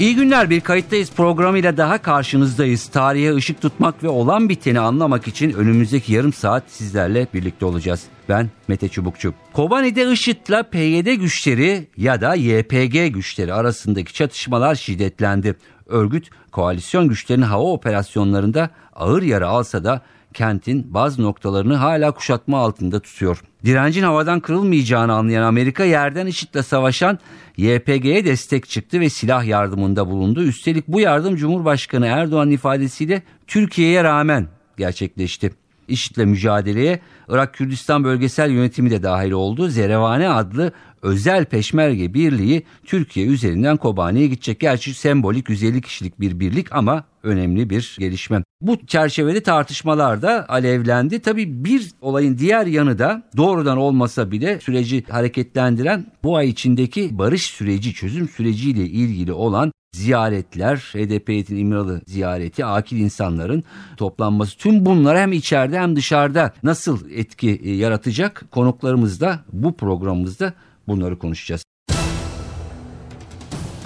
İyi günler bir kayıttayız programıyla daha karşınızdayız. Tarihe ışık tutmak ve olan biteni anlamak için önümüzdeki yarım saat sizlerle birlikte olacağız. Ben Mete Çubukçu. Kobani'de IŞİD'le PYD güçleri ya da YPG güçleri arasındaki çatışmalar şiddetlendi. Örgüt koalisyon güçlerinin hava operasyonlarında ağır yara alsa da kentin bazı noktalarını hala kuşatma altında tutuyor. Direncin havadan kırılmayacağını anlayan Amerika yerden IŞİD'le savaşan YPG'ye destek çıktı ve silah yardımında bulundu. Üstelik bu yardım Cumhurbaşkanı Erdoğan ifadesiyle Türkiye'ye rağmen gerçekleşti. IŞİD'le mücadeleye Irak Kürdistan Bölgesel Yönetimi de dahil oldu. Zerevane adlı özel peşmerge birliği Türkiye üzerinden Kobani'ye gidecek. Gerçi sembolik 150 kişilik bir birlik ama önemli bir gelişme. Bu çerçevede tartışmalar da alevlendi. Tabii bir olayın diğer yanı da doğrudan olmasa bile süreci hareketlendiren bu ay içindeki barış süreci, çözüm süreciyle ilgili olan ziyaretler, HDP İmralı ziyareti, akil insanların toplanması tüm bunlar hem içeride hem dışarıda nasıl etki e, yaratacak konuklarımız da bu programımızda bunları konuşacağız.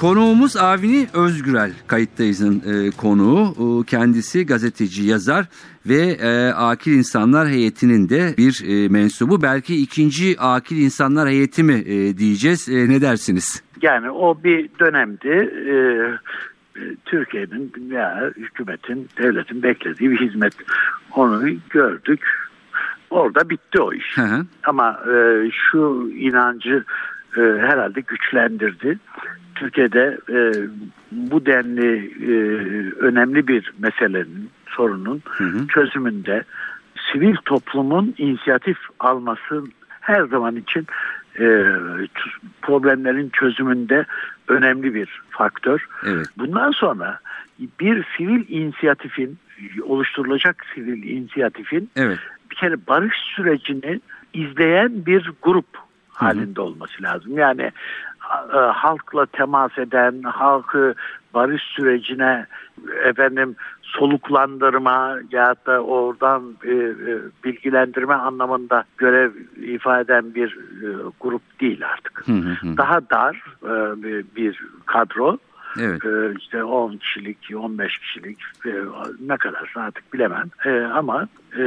Konuğumuz Avni Özgürel kayıttayızın e, konuğu. E, kendisi gazeteci, yazar ve e, Akil İnsanlar Heyeti'nin de bir e, mensubu. Belki ikinci Akil İnsanlar Heyeti mi e, diyeceğiz? E, ne dersiniz? Yani o bir dönemdi. E, Türkiye'nin veya hükümetin, devletin beklediği bir hizmet. Onu gördük. Orada bitti o iş. Hı hı. Ama e, şu inancı e, herhalde güçlendirdi. Türkiye'de e, bu denli e, önemli bir meselenin, sorunun hı hı. çözümünde sivil toplumun inisiyatif alması her zaman için e, problemlerin çözümünde önemli bir faktör. Evet. Bundan sonra bir sivil inisiyatifin oluşturulacak sivil inisiyatifin evet. bir kere barış sürecini izleyen bir grup halinde olması lazım. Yani e, halkla temas eden, halkı barış sürecine efendim soluklandırma ya da oradan e, e, bilgilendirme anlamında görev ifade eden bir e, grup değil artık. Hı hı. Daha dar e, bir kadro. Evet. E, işte 10 kişilik, 15 kişilik e, ne kadar artık bilemem. E, ama e,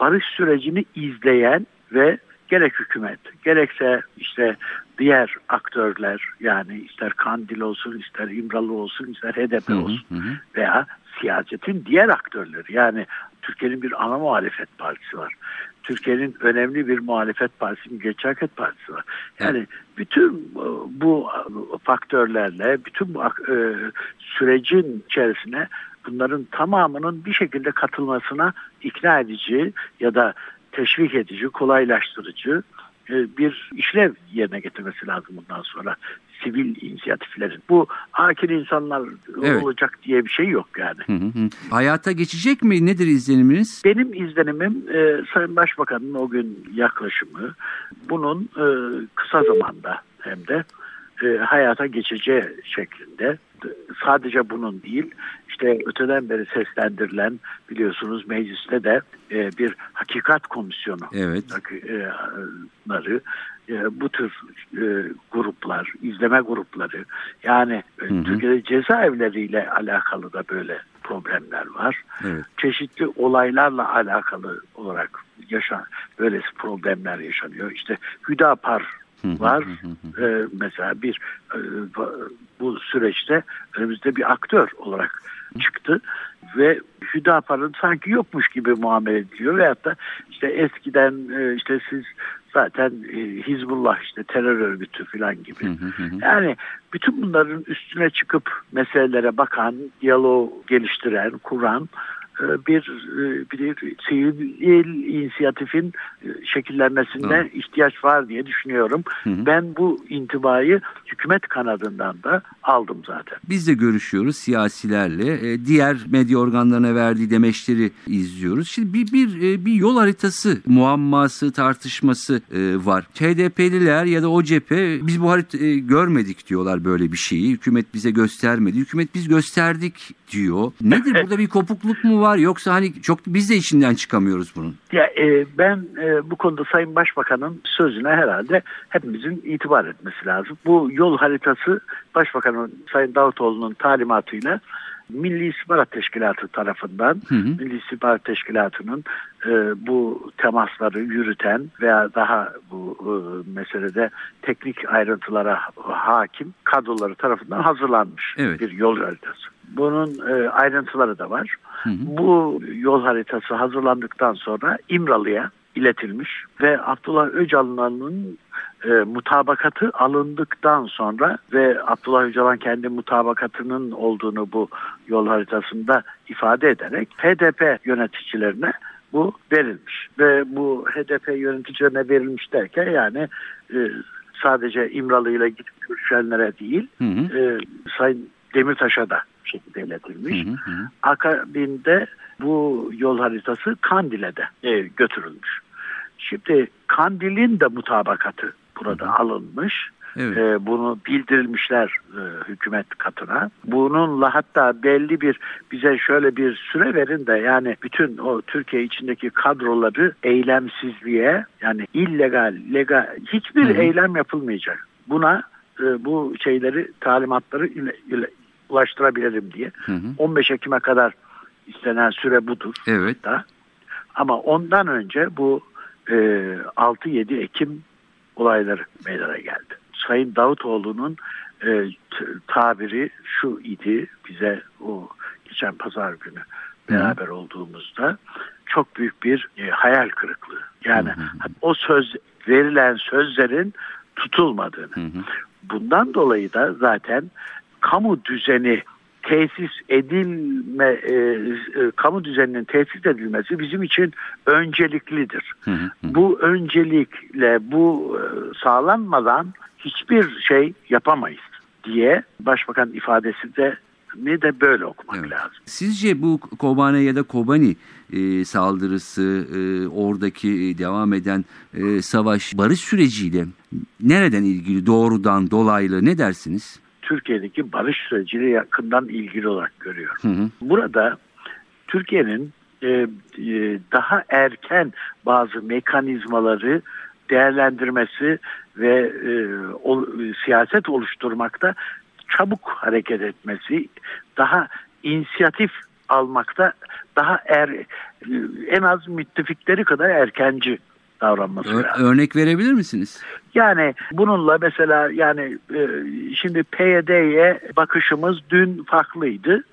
barış sürecini izleyen ve gerek hükümet gerekse işte diğer aktörler yani ister Kandil olsun ister İmralı olsun ister HDP olsun hı hı. veya siyasetin diğer aktörleri yani Türkiye'nin bir ana muhalefet partisi var. Türkiye'nin önemli bir muhalefet partisi Milliyetçi Hareket Partisi var. Yani bütün bu faktörlerle bütün bu e, sürecin içerisine bunların tamamının bir şekilde katılmasına ikna edici ya da teşvik edici, kolaylaştırıcı e, bir işlev yerine getirmesi lazım bundan sonra sivil inisiyatiflerin. Bu akil insanlar evet. olacak diye bir şey yok yani. Hı hı. Hayata geçecek mi? Nedir izleniminiz? Benim izlenimim e, Sayın Başbakan'ın o gün yaklaşımı bunun e, kısa zamanda hem de e, hayata geçeceği şeklinde sadece bunun değil işte öteden beri seslendirilen biliyorsunuz mecliste de e, bir hakikat komisyonu evet. e, e, bu tür e, gruplar, izleme grupları yani e, hı hı. Türkiye'de cezaevleriyle alakalı da böyle problemler var. Evet. Çeşitli olaylarla alakalı olarak yaşan böyle problemler yaşanıyor. İşte Hüdapar var. ee, mesela bir e, bu süreçte önümüzde bir aktör olarak çıktı ve Hüdapar'ın sanki yokmuş gibi muamele ediliyor veyahut da işte eskiden e, işte siz zaten e, Hizbullah işte terör örgütü falan gibi. Yani bütün bunların üstüne çıkıp meselelere bakan, diyalog geliştiren, kuran bir, e, bir sivil inisiyatifin şekillenmesine evet. ihtiyaç var diye düşünüyorum. Hı hı. Ben bu intibayı hükümet kanadından da aldım zaten. Biz de görüşüyoruz siyasilerle. Diğer medya organlarına verdiği demeçleri izliyoruz. Şimdi bir, bir, bir yol haritası muamması, tartışması var. HDP'liler ya da o cephe biz bu haritayı görmedik diyorlar böyle bir şeyi. Hükümet bize göstermedi. Hükümet biz gösterdik diyor. Nedir burada bir kopukluk mu var yoksa hani çok biz de içinden çıkamıyoruz bunun? Ya e, ben e, bu konuda Sayın Başbakan'ın sözüne herhalde hepimizin itibar etmesi lazım. Bu yol haritası Başbakanın Sayın Davutoğlu'nun talimatıyla Milli İstihbarat Teşkilatı tarafından hı hı. Milli İstihbarat Teşkilatı'nın e, bu temasları yürüten veya daha bu e, meselede teknik ayrıntılara hakim kadroları tarafından hazırlanmış evet. bir yol haritası. Bunun e, ayrıntıları da var. Hı hı. Bu yol haritası hazırlandıktan sonra İmralı'ya iletilmiş ve Abdullah Öcalan'ın e, mutabakatı alındıktan sonra ve Abdullah Öcalan kendi mutabakatının olduğunu bu yol haritasında ifade ederek HDP yöneticilerine bu verilmiş ve bu HDP yöneticilerine verilmiş derken yani e, sadece İmralı ile gidip görüşenlere değil hı hı. E, Sayın Demirtaş'a da şekilde iletilmiş. Hı hı hı. Akabinde bu yol haritası Kandil'e de e, götürülmüş. Şimdi Kandil'in de mutabakatı burada hı hı. alınmış. Evet. E, bunu bildirilmişler e, hükümet katına. Bununla hatta belli bir bize şöyle bir süre verin de yani bütün o Türkiye içindeki kadroları eylemsizliğe yani illegal, legal hiçbir hı hı. eylem yapılmayacak. Buna e, bu şeyleri talimatları ile, ile, ulaştırabilirim diye. Hı hı. 15 Ekim'e kadar istenen süre budur. Evet. Da. Ama ondan önce bu e, 6-7 Ekim olayları meydana geldi. Sayın Davutoğlu'nun e, tabiri şu idi bize o geçen pazar günü beraber hı. olduğumuzda çok büyük bir e, hayal kırıklığı. Yani hı hı. o söz verilen sözlerin tutulmadığını. Hı hı. Bundan dolayı da zaten kamu düzeni tesis edilme e, e, kamu düzeninin tesis edilmesi bizim için önceliklidir. Hı hı. Bu öncelikle bu e, sağlanmadan hiçbir şey yapamayız diye başbakan ifadesi de ne de böyle okumak evet. lazım. Sizce bu Kobane ya da Kobani e, saldırısı, e, oradaki devam eden e, savaş barış süreciyle nereden ilgili doğrudan dolaylı ne dersiniz? Türkiye'deki barış süreciyle yakından ilgili olarak görüyor. Hı hı. Burada Türkiye'nin e, e, daha erken bazı mekanizmaları değerlendirmesi ve e, o, siyaset oluşturmakta çabuk hareket etmesi, daha inisiyatif almakta daha er en az müttefikleri kadar erkenci davranması Ö- lazım. Örnek verebilir misiniz? Yani bununla mesela yani e, şimdi PYD'ye bakışımız dün farklıydı.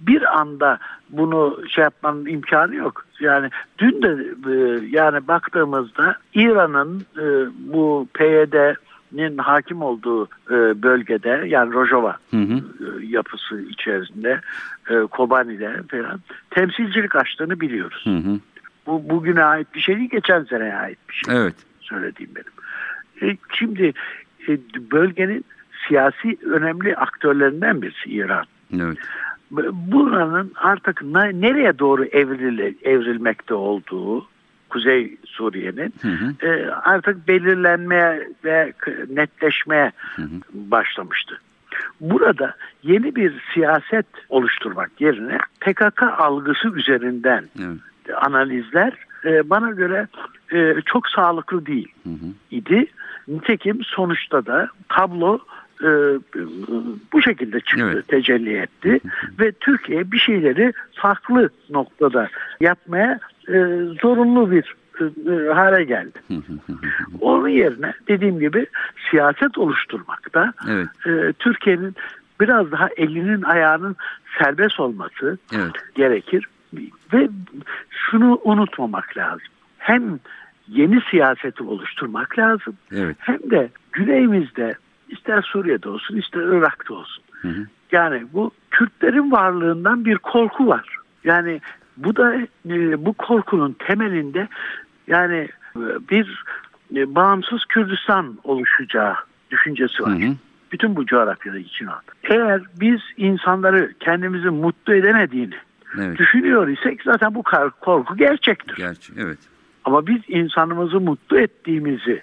Bir anda bunu şey yapmanın imkanı yok. Yani dün de e, yani baktığımızda İran'ın e, bu PYD'nin hakim olduğu e, bölgede yani Rojava hı hı. E, yapısı içerisinde e, Kobani'de falan temsilcilik açtığını biliyoruz. Hı hı. Bu bugüne ait bir şey değil, geçen seneye ait bir şey. Evet. Söylediğim benim. E, şimdi e, bölgenin siyasi önemli aktörlerinden birisi İran. Evet. Buranın artık nereye doğru evrile, evrilmekte olduğu Kuzey Suriye'nin e, artık belirlenmeye ve netleşmeye hı hı. başlamıştı. Burada yeni bir siyaset oluşturmak yerine PKK algısı üzerinden evet analizler e, bana göre e, çok sağlıklı değil hı hı. idi. Nitekim sonuçta da tablo e, bu şekilde çıktı, evet. tecelli etti ve Türkiye bir şeyleri farklı noktada yapmaya e, zorunlu bir e, hale geldi. Onun yerine dediğim gibi siyaset oluşturmakta evet. e, Türkiye'nin biraz daha elinin ayağının serbest olması evet. gerekir. Ve şunu unutmamak lazım. Hem yeni siyaseti oluşturmak lazım. Evet. Hem de güneyimizde ister Suriye'de olsun ister Irak'ta olsun. Hı hı. Yani bu Kürtlerin varlığından bir korku var. Yani Bu da e, bu korkunun temelinde yani e, bir e, bağımsız Kürdistan oluşacağı düşüncesi var. Hı hı. Bütün bu coğrafyada için aldı. Eğer biz insanları kendimizi mutlu edemediğini evet. düşünüyor isek zaten bu korku gerçektir. Gerçek, evet. Ama biz insanımızı mutlu ettiğimizi,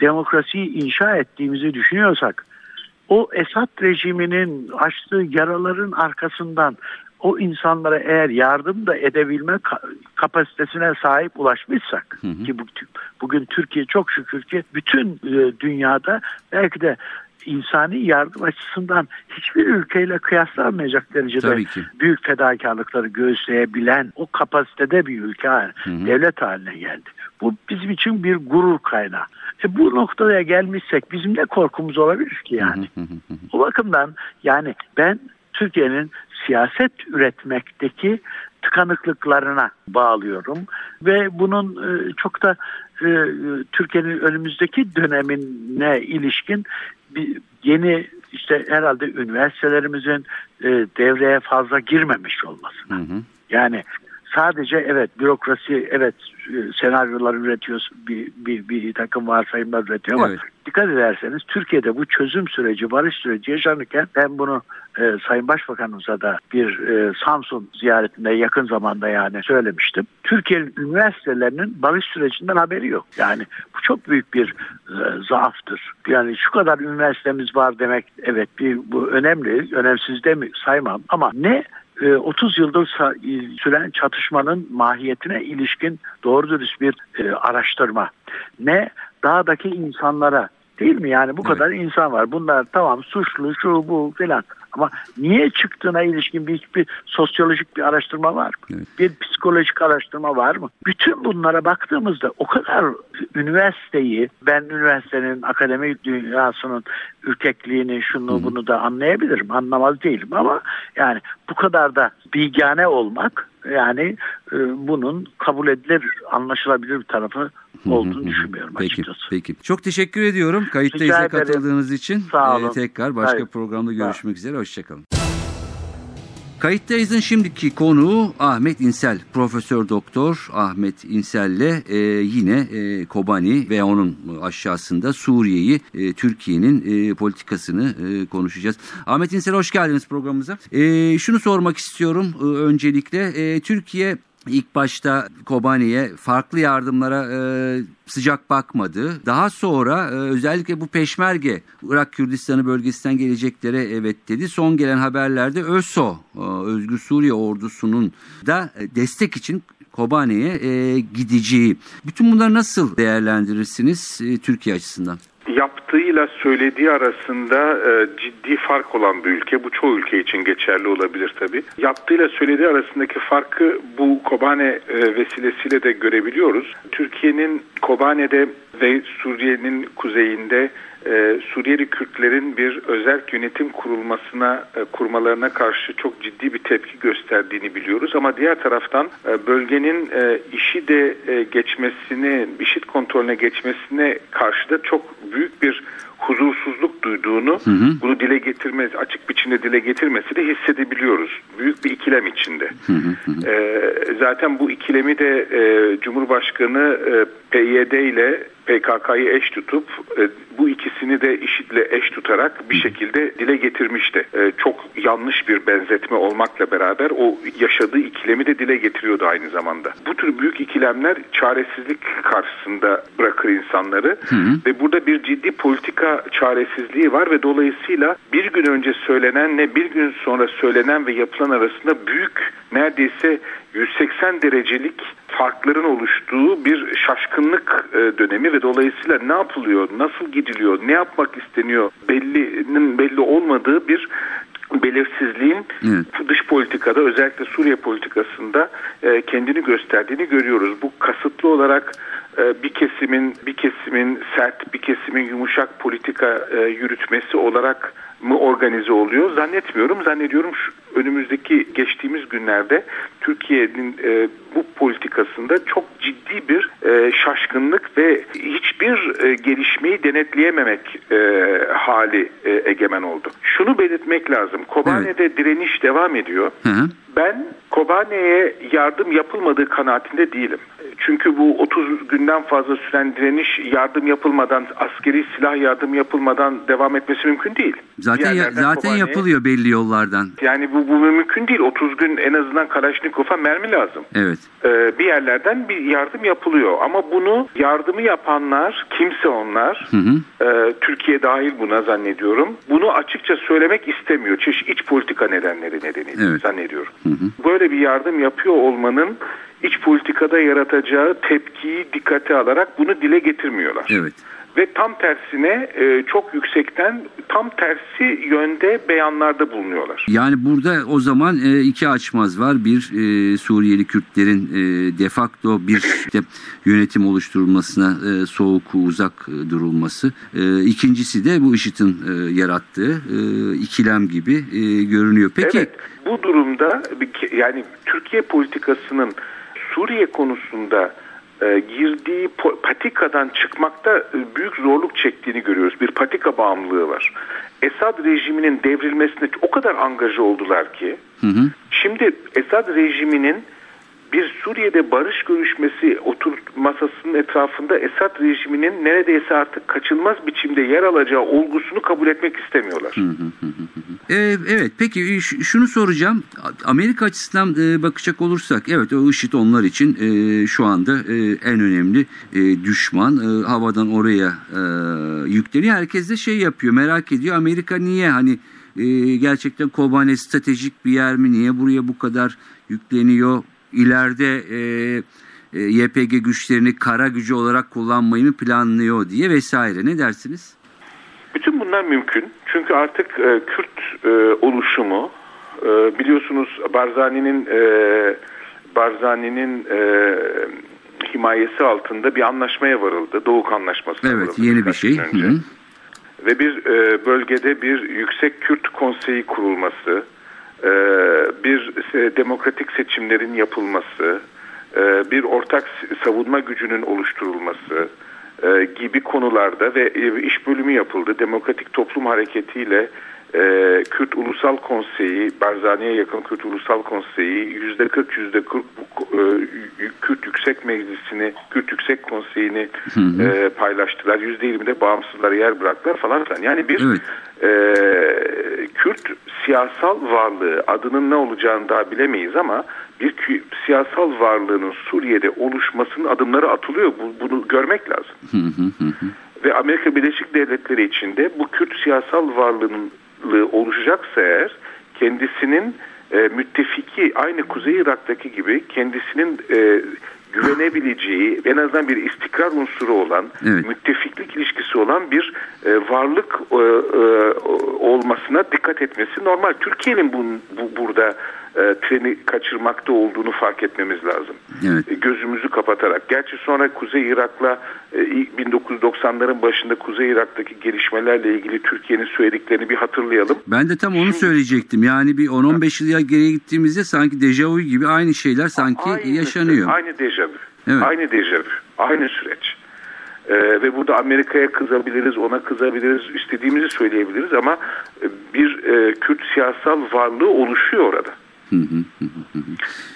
demokrasiyi inşa ettiğimizi düşünüyorsak o Esad rejiminin açtığı yaraların arkasından o insanlara eğer yardım da edebilme kapasitesine sahip ulaşmışsak hı hı. ki bu, bugün Türkiye çok şükür ki bütün e, dünyada belki de insani yardım açısından hiçbir ülkeyle kıyaslanmayacak derecede büyük fedakarlıkları göğüsleyebilen o kapasitede bir ülke hı hı. devlet haline geldi. Bu bizim için bir gurur kaynağı. E bu noktaya gelmişsek bizim ne korkumuz olabilir ki yani? o bakımdan yani ben Türkiye'nin siyaset üretmekteki tıkanıklıklarına bağlıyorum ve bunun e, çok da e, Türkiye'nin önümüzdeki dönemine ilişkin bir yeni işte herhalde üniversitelerimizin e, devreye fazla girmemiş olması. Hı hı. Yani sadece evet bürokrasi evet senaryolar üretiyor bir, bir, bir takım varsayımlar üretiyor ama evet. dikkat ederseniz Türkiye'de bu çözüm süreci barış süreci yaşanırken ben bunu e, Sayın Başbakanımıza da bir e, Samsun ziyaretinde yakın zamanda yani söylemiştim. Türkiye'nin üniversitelerinin barış sürecinden haberi yok. Yani bu çok büyük bir e, zaaftır. Yani şu kadar üniversitemiz var demek evet bir bu önemli, önemsiz de mi saymam ama ne 30 e, yıldır süren çatışmanın mahiyetine ilişkin doğru dürüst bir e, araştırma. Ne dağdaki insanlara değil mi yani bu evet. kadar insan var. Bunlar tamam suçlu şu bu filan. Ama niye çıktığına ilişkin bir hiçbir sosyolojik bir araştırma var mı? Evet. Bir psikolojik araştırma var mı? Bütün bunlara baktığımızda o kadar üniversiteyi ben üniversitenin akademik dünyasının ürkekliğini şunu Hı-hı. bunu da anlayabilirim. Anlamaz değilim ama yani bu kadar da bilgane olmak yani e, bunun kabul edilir, anlaşılabilir bir tarafı olduğunu düşünmüyorum peki, açıkçası. Peki. Çok teşekkür ediyorum. Kayıttayız'a katıldığınız için. Sağ olun. Ee, tekrar başka Hayır. programda görüşmek üzere. Hoşçakalın. Kayıttayız'ın şimdiki konuğu Ahmet İnsel. Profesör Doktor Ahmet İnsel'le e, yine e, Kobani ve onun aşağısında Suriye'yi, e, Türkiye'nin e, politikasını e, konuşacağız. Ahmet İnsel hoş geldiniz programımıza. E, şunu sormak istiyorum e, öncelikle. E, Türkiye İlk başta Kobani'ye farklı yardımlara e, sıcak bakmadı. Daha sonra e, özellikle bu peşmerge Irak Kürdistanı bölgesinden geleceklere evet dedi. Son gelen haberlerde ÖSO, e, Özgür Suriye ordusunun da destek için Kobani'ye e, gideceği. Bütün bunları nasıl değerlendirirsiniz e, Türkiye açısından? Yaptığıyla söylediği arasında e, ciddi fark olan bir ülke. Bu çoğu ülke için geçerli olabilir tabii. Yaptığıyla söylediği arasındaki farkı bu Kobane e, vesilesiyle de görebiliyoruz. Türkiye'nin Kobane'de ve Suriye'nin kuzeyinde e, Suriyeli Kürtlerin bir özel yönetim kurulmasına e, kurmalarına karşı çok ciddi bir tepki gösterdiğini biliyoruz ama diğer taraftan e, bölgenin e, işi de e, geçmesini, işit kontrolüne geçmesine karşı da çok büyük bir huzursuzluk duyduğunu hı hı. bunu dile getirmesi, açık biçimde dile getirmesi de hissedebiliyoruz. Büyük bir ikilem içinde. Hı hı. E, zaten bu ikilemi de e, Cumhurbaşkanı e, PYD ile PKK'yı eş tutup e, bu ikisini de IŞİD'le eş tutarak bir şekilde dile getirmişti. E, çok yanlış bir benzetme olmakla beraber o yaşadığı ikilemi de dile getiriyordu aynı zamanda. Bu tür büyük ikilemler çaresizlik karşısında bırakır insanları hı hı. ve burada bir ciddi politika çaresizliği var ve dolayısıyla bir gün önce söylenenle bir gün sonra söylenen ve yapılan arasında büyük neredeyse 180 derecelik farkların oluştuğu bir şaşkınlık e, dönemi ve dolayısıyla ne yapılıyor, nasıl gidiliyor, ne yapmak isteniyor bellinin belli olmadığı bir belirsizliğin evet. dış politikada özellikle Suriye politikasında e, kendini gösterdiğini görüyoruz. Bu kasıtlı olarak e, bir kesimin bir kesimin sert, bir kesimin yumuşak politika e, yürütmesi olarak mı organize oluyor? Zannetmiyorum. Zannediyorum şu, önümüzdeki geçtiğimiz günlerde Türkiye'nin e, bu politikasında çok ciddi bir e, şaşkınlık ve hiçbir e, gelişmeyi denetleyememek e, hali e, egemen oldu. Şunu belirtmek lazım. Kobane'de evet. direniş devam ediyor. Hı hı. Ben Kobane'ye yardım yapılmadığı kanaatinde değilim. Çünkü bu 30 günden fazla süren direniş yardım yapılmadan, askeri silah yardım yapılmadan devam etmesi mümkün değil. Zaten ya, zaten yapılıyor belli yollardan. Yani bu, bu mümkün değil. 30 gün en azından Kalaşnikov'a mermi lazım. Evet. Ee, bir yerlerden bir yardım yapılıyor. Ama bunu yardımı yapanlar, kimse onlar, hı hı. E, Türkiye dahil buna zannediyorum. Bunu açıkça söylemek istemiyor. Çeşit iç politika nedenleri nedeniyle evet. zannediyorum. Hı hı. Böyle bir yardım yapıyor olmanın iç politikada yaratacağı tepkiyi dikkate alarak bunu dile getirmiyorlar. Evet. Ve tam tersine e, çok yüksekten tam tersi yönde beyanlarda bulunuyorlar. Yani burada o zaman e, iki açmaz var. Bir e, Suriyeli Kürtlerin e, defakto bir işte, yönetim oluşturulmasına e, soğuk uzak e, durulması. E, ikincisi de bu IŞİD'in e, yarattığı e, ikilem gibi e, görünüyor. Peki Evet bu durumda yani Türkiye politikasının Suriye konusunda e, girdiği patikadan çıkmakta e, büyük zorluk çektiğini görüyoruz. Bir patika bağımlılığı var. Esad rejiminin devrilmesine o kadar angaja oldular ki hı hı. şimdi Esad rejiminin bir Suriye'de barış görüşmesi otur masasının etrafında Esad rejiminin neredeyse artık kaçılmaz biçimde yer alacağı olgusunu kabul etmek istemiyorlar. Ee, evet peki şunu soracağım. Amerika açısından e, bakacak olursak evet o IŞİD onlar için e, şu anda e, en önemli düşman. Havadan oraya yükleniyor. Herkes de şey yapıyor merak ediyor. Amerika niye hani gerçekten Kobane stratejik bir yer mi? Niye buraya bu kadar yükleniyor? ileride e, e, YPG güçlerini kara gücü olarak kullanmayı mı planlıyor diye vesaire. Ne dersiniz? Bütün bunlar mümkün. Çünkü artık e, Kürt e, oluşumu e, biliyorsunuz Barzani'nin e, Barzani'nin e, himayesi altında bir anlaşmaya varıldı. Doğuk Anlaşması. Evet varıldı yeni bir şey. Önce. Hı -hı. Ve bir e, bölgede bir yüksek Kürt konseyi kurulması, ee, bir demokratik seçimlerin yapılması, e, bir ortak savunma gücünün oluşturulması e, gibi konularda ve e, iş bölümü yapıldı. Demokratik Toplum Hareketi ile Kürt Ulusal Konseyi, Barzani'ye yakın Kürt Ulusal Konseyi yüzde 40 yüzde 40 Kürt Yüksek Meclisi'ni, Kürt Yüksek Konseyi'ni hı hı. paylaştılar. Yüzde 20'de bağımsızlara yer bıraktılar falan filan. Yani bir evet. e, Kürt siyasal varlığı adının ne olacağını daha bilemeyiz ama bir siyasal varlığının Suriye'de oluşmasının adımları atılıyor. Bu, bunu görmek lazım. Ve Amerika Birleşik Devletleri içinde bu Kürt siyasal varlığının oluşacaksa eğer kendisinin e, müttefiki aynı Kuzey Irak'taki gibi kendisinin e, güvenebileceği en azından bir istikrar unsuru olan evet. müttefiklik ilişkisi olan bir e, varlık e, e, olmasına dikkat etmesi normal. Türkiye'nin bu, bu burada e, treni kaçırmakta olduğunu fark etmemiz lazım. Evet. E, gözümüzü kapatarak. Gerçi sonra Kuzey Irak'la e, 1990'ların başında Kuzey Irak'taki gelişmelerle ilgili Türkiye'nin söylediklerini bir hatırlayalım. Ben de tam onu söyleyecektim. Yani bir 10-15 yıl geriye gittiğimizde sanki dejavu gibi aynı şeyler sanki aynı, yaşanıyor. Aynı dejavu. Evet. Aynı dejavu. Aynı süreç. Ee, ve burada Amerika'ya kızabiliriz, ona kızabiliriz, istediğimizi söyleyebiliriz ama bir e, Kürt siyasal varlığı oluşuyor orada.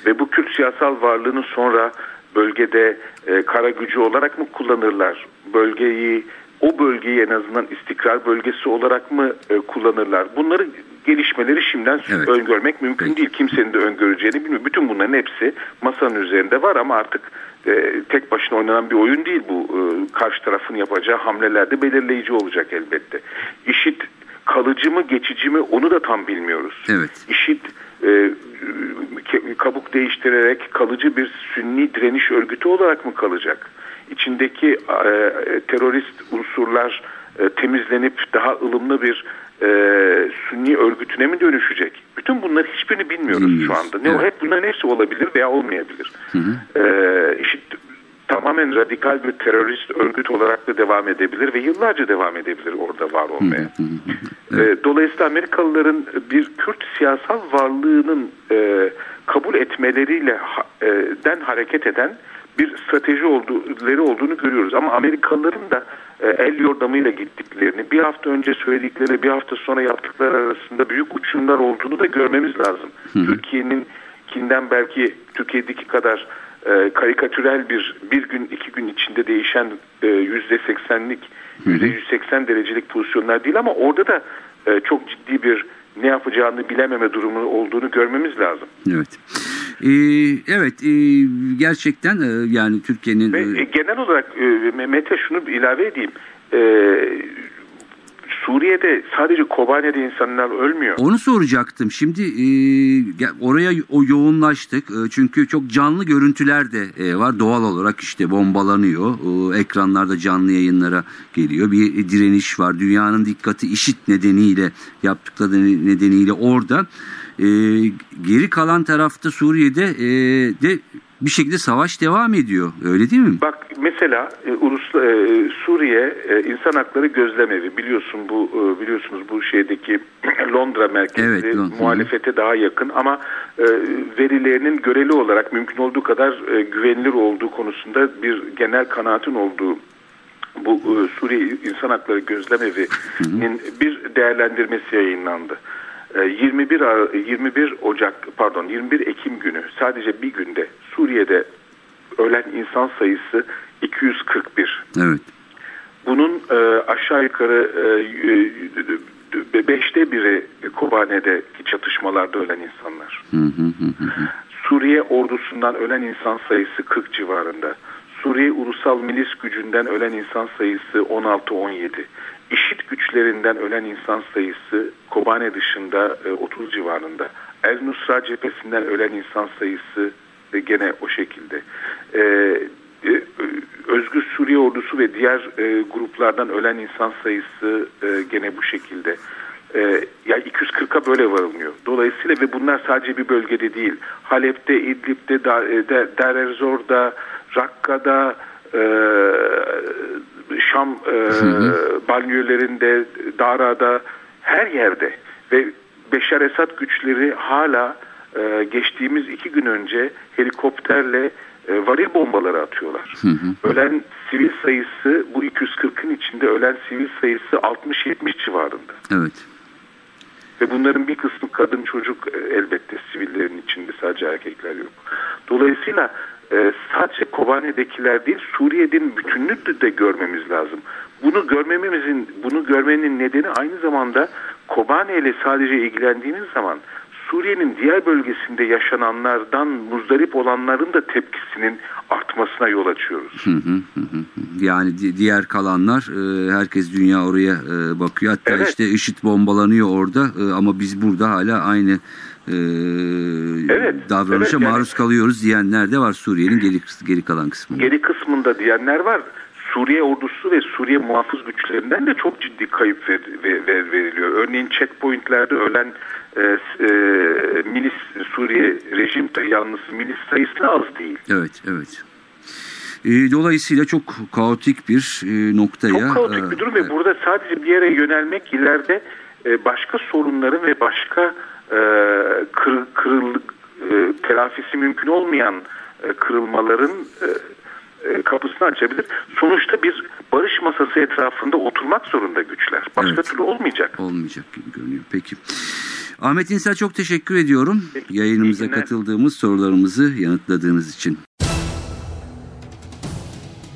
Ve bu Kürt siyasal varlığını sonra bölgede e, kara gücü olarak mı kullanırlar? Bölgeyi o bölgeyi en azından istikrar bölgesi olarak mı e, kullanırlar? Bunları gelişmeleri şimdiden evet. öngörmek mümkün Peki. değil. Kimsenin de öngöreceğini bilmiyor. Bütün bunların hepsi masanın üzerinde var ama artık e, tek başına oynanan bir oyun değil bu. E, karşı tarafın yapacağı hamlelerde belirleyici olacak elbette. İşit kalıcı mı geçici mi onu da tam bilmiyoruz. Evet. İşit e, kabuk değiştirerek kalıcı bir sünni direniş örgütü olarak mı kalacak? İçindeki e, terörist unsurlar e, temizlenip daha ılımlı bir e, sünni örgütüne mi dönüşecek? Bütün bunları hiçbirini bilmiyoruz Bilmiyoruz. şu anda. Ne evet. hep bunların hepsi olabilir veya olmayabilir. Hı hı. E, işte tamamen radikal bir terörist örgüt olarak da devam edebilir ve yıllarca devam edebilir orada var olmaya. evet. Dolayısıyla Amerikalıların bir Kürt siyasal varlığının e, kabul etmeleriyle e, den hareket eden bir strateji olduğu, olduğunu görüyoruz. Ama Amerikalıların da e, el yordamıyla gittiklerini, bir hafta önce söyledikleri, bir hafta sonra yaptıkları arasında büyük uçumlar olduğunu da görmemiz lazım. Türkiye'nin kinden belki Türkiye'deki kadar e, karikatürel bir bir gün iki gün içinde değişen e, yüzde seksenlik yüzde yüz seksen derecelik pozisyonlar değil ama orada da e, çok ciddi bir ne yapacağını bilememe durumu olduğunu görmemiz lazım. Evet. Ee, evet e, gerçekten e, yani Türkiye'nin... E, genel olarak e, Mete şunu ilave edeyim. E, Suriye'de sadece Kobane'de insanlar ölmüyor. Onu soracaktım. Şimdi e, oraya o yoğunlaştık. E, çünkü çok canlı görüntüler de e, var. Doğal olarak işte bombalanıyor. E, ekranlarda canlı yayınlara geliyor. Bir direniş var. Dünyanın dikkati işit nedeniyle yaptıkları nedeniyle orada. E, geri kalan tarafta Suriye'de e, de bir şekilde savaş devam ediyor. Öyle değil mi? Bak mesela e, Ulus, e, Suriye e, İnsan Hakları Gözlemevi biliyorsun bu e, biliyorsunuz bu şeydeki Londra merkezli evet, Londra. muhalefete daha yakın ama e, verilerinin göreli olarak mümkün olduğu kadar e, güvenilir olduğu konusunda bir genel kanaatin olduğu bu e, Suriye İnsan Hakları Gözlemevi'nin bir değerlendirmesi yayınlandı. 21 ee, 21 Ocak pardon 21 Ekim günü sadece bir günde Suriye'de ölen insan sayısı 241. Evet. Bunun e, aşağı yukarı e, beşte biri Kobane'deki çatışmalarda ölen insanlar. Suriye ordusundan ölen insan sayısı 40 civarında. Suriye Ulusal Milis Gücü'nden ölen insan sayısı 16-17. İşit güçlerinden ölen insan sayısı Kobane dışında 30 e, civarında. El Nusra cephesinden ölen insan sayısı e, gene o şekilde. E, Özgür Suriye ordusu ve diğer gruplardan ölen insan sayısı gene bu şekilde. Yani 240'a böyle varılmıyor. Dolayısıyla ve bunlar sadece bir bölgede değil. Halep'te, İdlib'de, Dar Erzor'da, Rakka'da, Şam e, banliyölerinde, Dara'da her yerde ve Beşar Esad güçleri hala e, geçtiğimiz iki gün önce helikopterle e, varil bombaları atıyorlar. Hı hı. Ölen sivil sayısı bu 240'ın içinde ölen sivil sayısı 60-70 civarında. Evet. Ve bunların bir kısmı kadın çocuk e, elbette sivillerin içinde sadece erkekler yok. Dolayısıyla e, sadece Kobane'dekiler değil Suriye'nin bütününü de görmemiz lazım. Bunu görmememizin, bunu görmenin nedeni aynı zamanda Kobane ile sadece ilgilendiğiniz zaman Suriye'nin diğer bölgesinde yaşananlardan muzdarip olanların da tepkisinin artmasına yol açıyoruz. Yani diğer kalanlar e, herkes dünya oraya e, bakıyor. Hatta evet. işte IŞİD bombalanıyor orada ama biz burada hala aynı e, evet, davranışa evet, maruz yani, kalıyoruz diyenler de var Suriye'nin geri, geri kalan kısmında. Geri kısmında diyenler var. Suriye ordusu ve Suriye muhafız güçlerinden de çok ciddi kayıp ver, ver, veriliyor. Örneğin checkpointlerde ölen e, e, milis Suriye rejim yanlısı milis sayısı az değil. Evet, evet. E, dolayısıyla çok kaotik bir e, noktaya... Çok kaotik bir durum e, ve burada sadece bir yere yönelmek ileride e, başka sorunları ve başka e, kır, kırıldık e, telafisi mümkün olmayan e, kırılmaların e, e, kapısını açabilir. Sonuçta bir barış masası etrafında oturmak zorunda güçler. Başka evet. türlü olmayacak. Olmayacak gibi görünüyor. Peki. Ahmet İnsel çok teşekkür ediyorum. Peki, Yayınımıza katıldığımız sorularımızı yanıtladığınız için.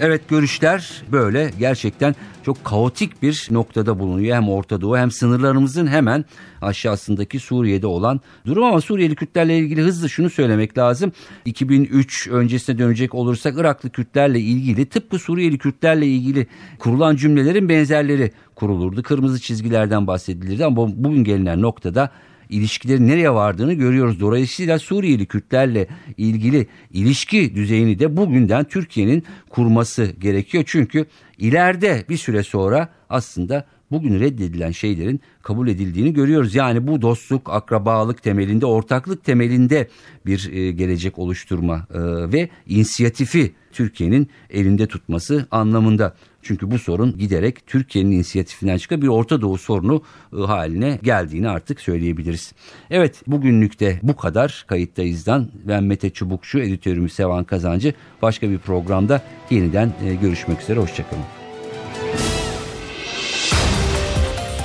Evet görüşler böyle gerçekten çok kaotik bir noktada bulunuyor. Hem Orta Doğu hem sınırlarımızın hemen aşağısındaki Suriye'de olan durum ama Suriyeli Kürtlerle ilgili hızlı şunu söylemek lazım. 2003 öncesine dönecek olursak Iraklı Kürtlerle ilgili tıpkı Suriyeli Kürtlerle ilgili kurulan cümlelerin benzerleri kurulurdu. Kırmızı çizgilerden bahsedilirdi ama bugün gelinen noktada ilişkilerin nereye vardığını görüyoruz. Dolayısıyla Suriyeli Kürtlerle ilgili ilişki düzeyini de bugünden Türkiye'nin kurması gerekiyor. Çünkü ileride bir süre sonra aslında bugün reddedilen şeylerin kabul edildiğini görüyoruz. Yani bu dostluk, akrabalık temelinde, ortaklık temelinde bir e, gelecek oluşturma e, ve inisiyatifi Türkiye'nin elinde tutması anlamında. Çünkü bu sorun giderek Türkiye'nin inisiyatifinden çıkan bir Orta Doğu sorunu e, haline geldiğini artık söyleyebiliriz. Evet bugünlük de bu kadar kayıttayızdan. Ben Mete Çubukçu, editörümüz Sevan Kazancı. Başka bir programda yeniden görüşmek üzere. Hoşçakalın.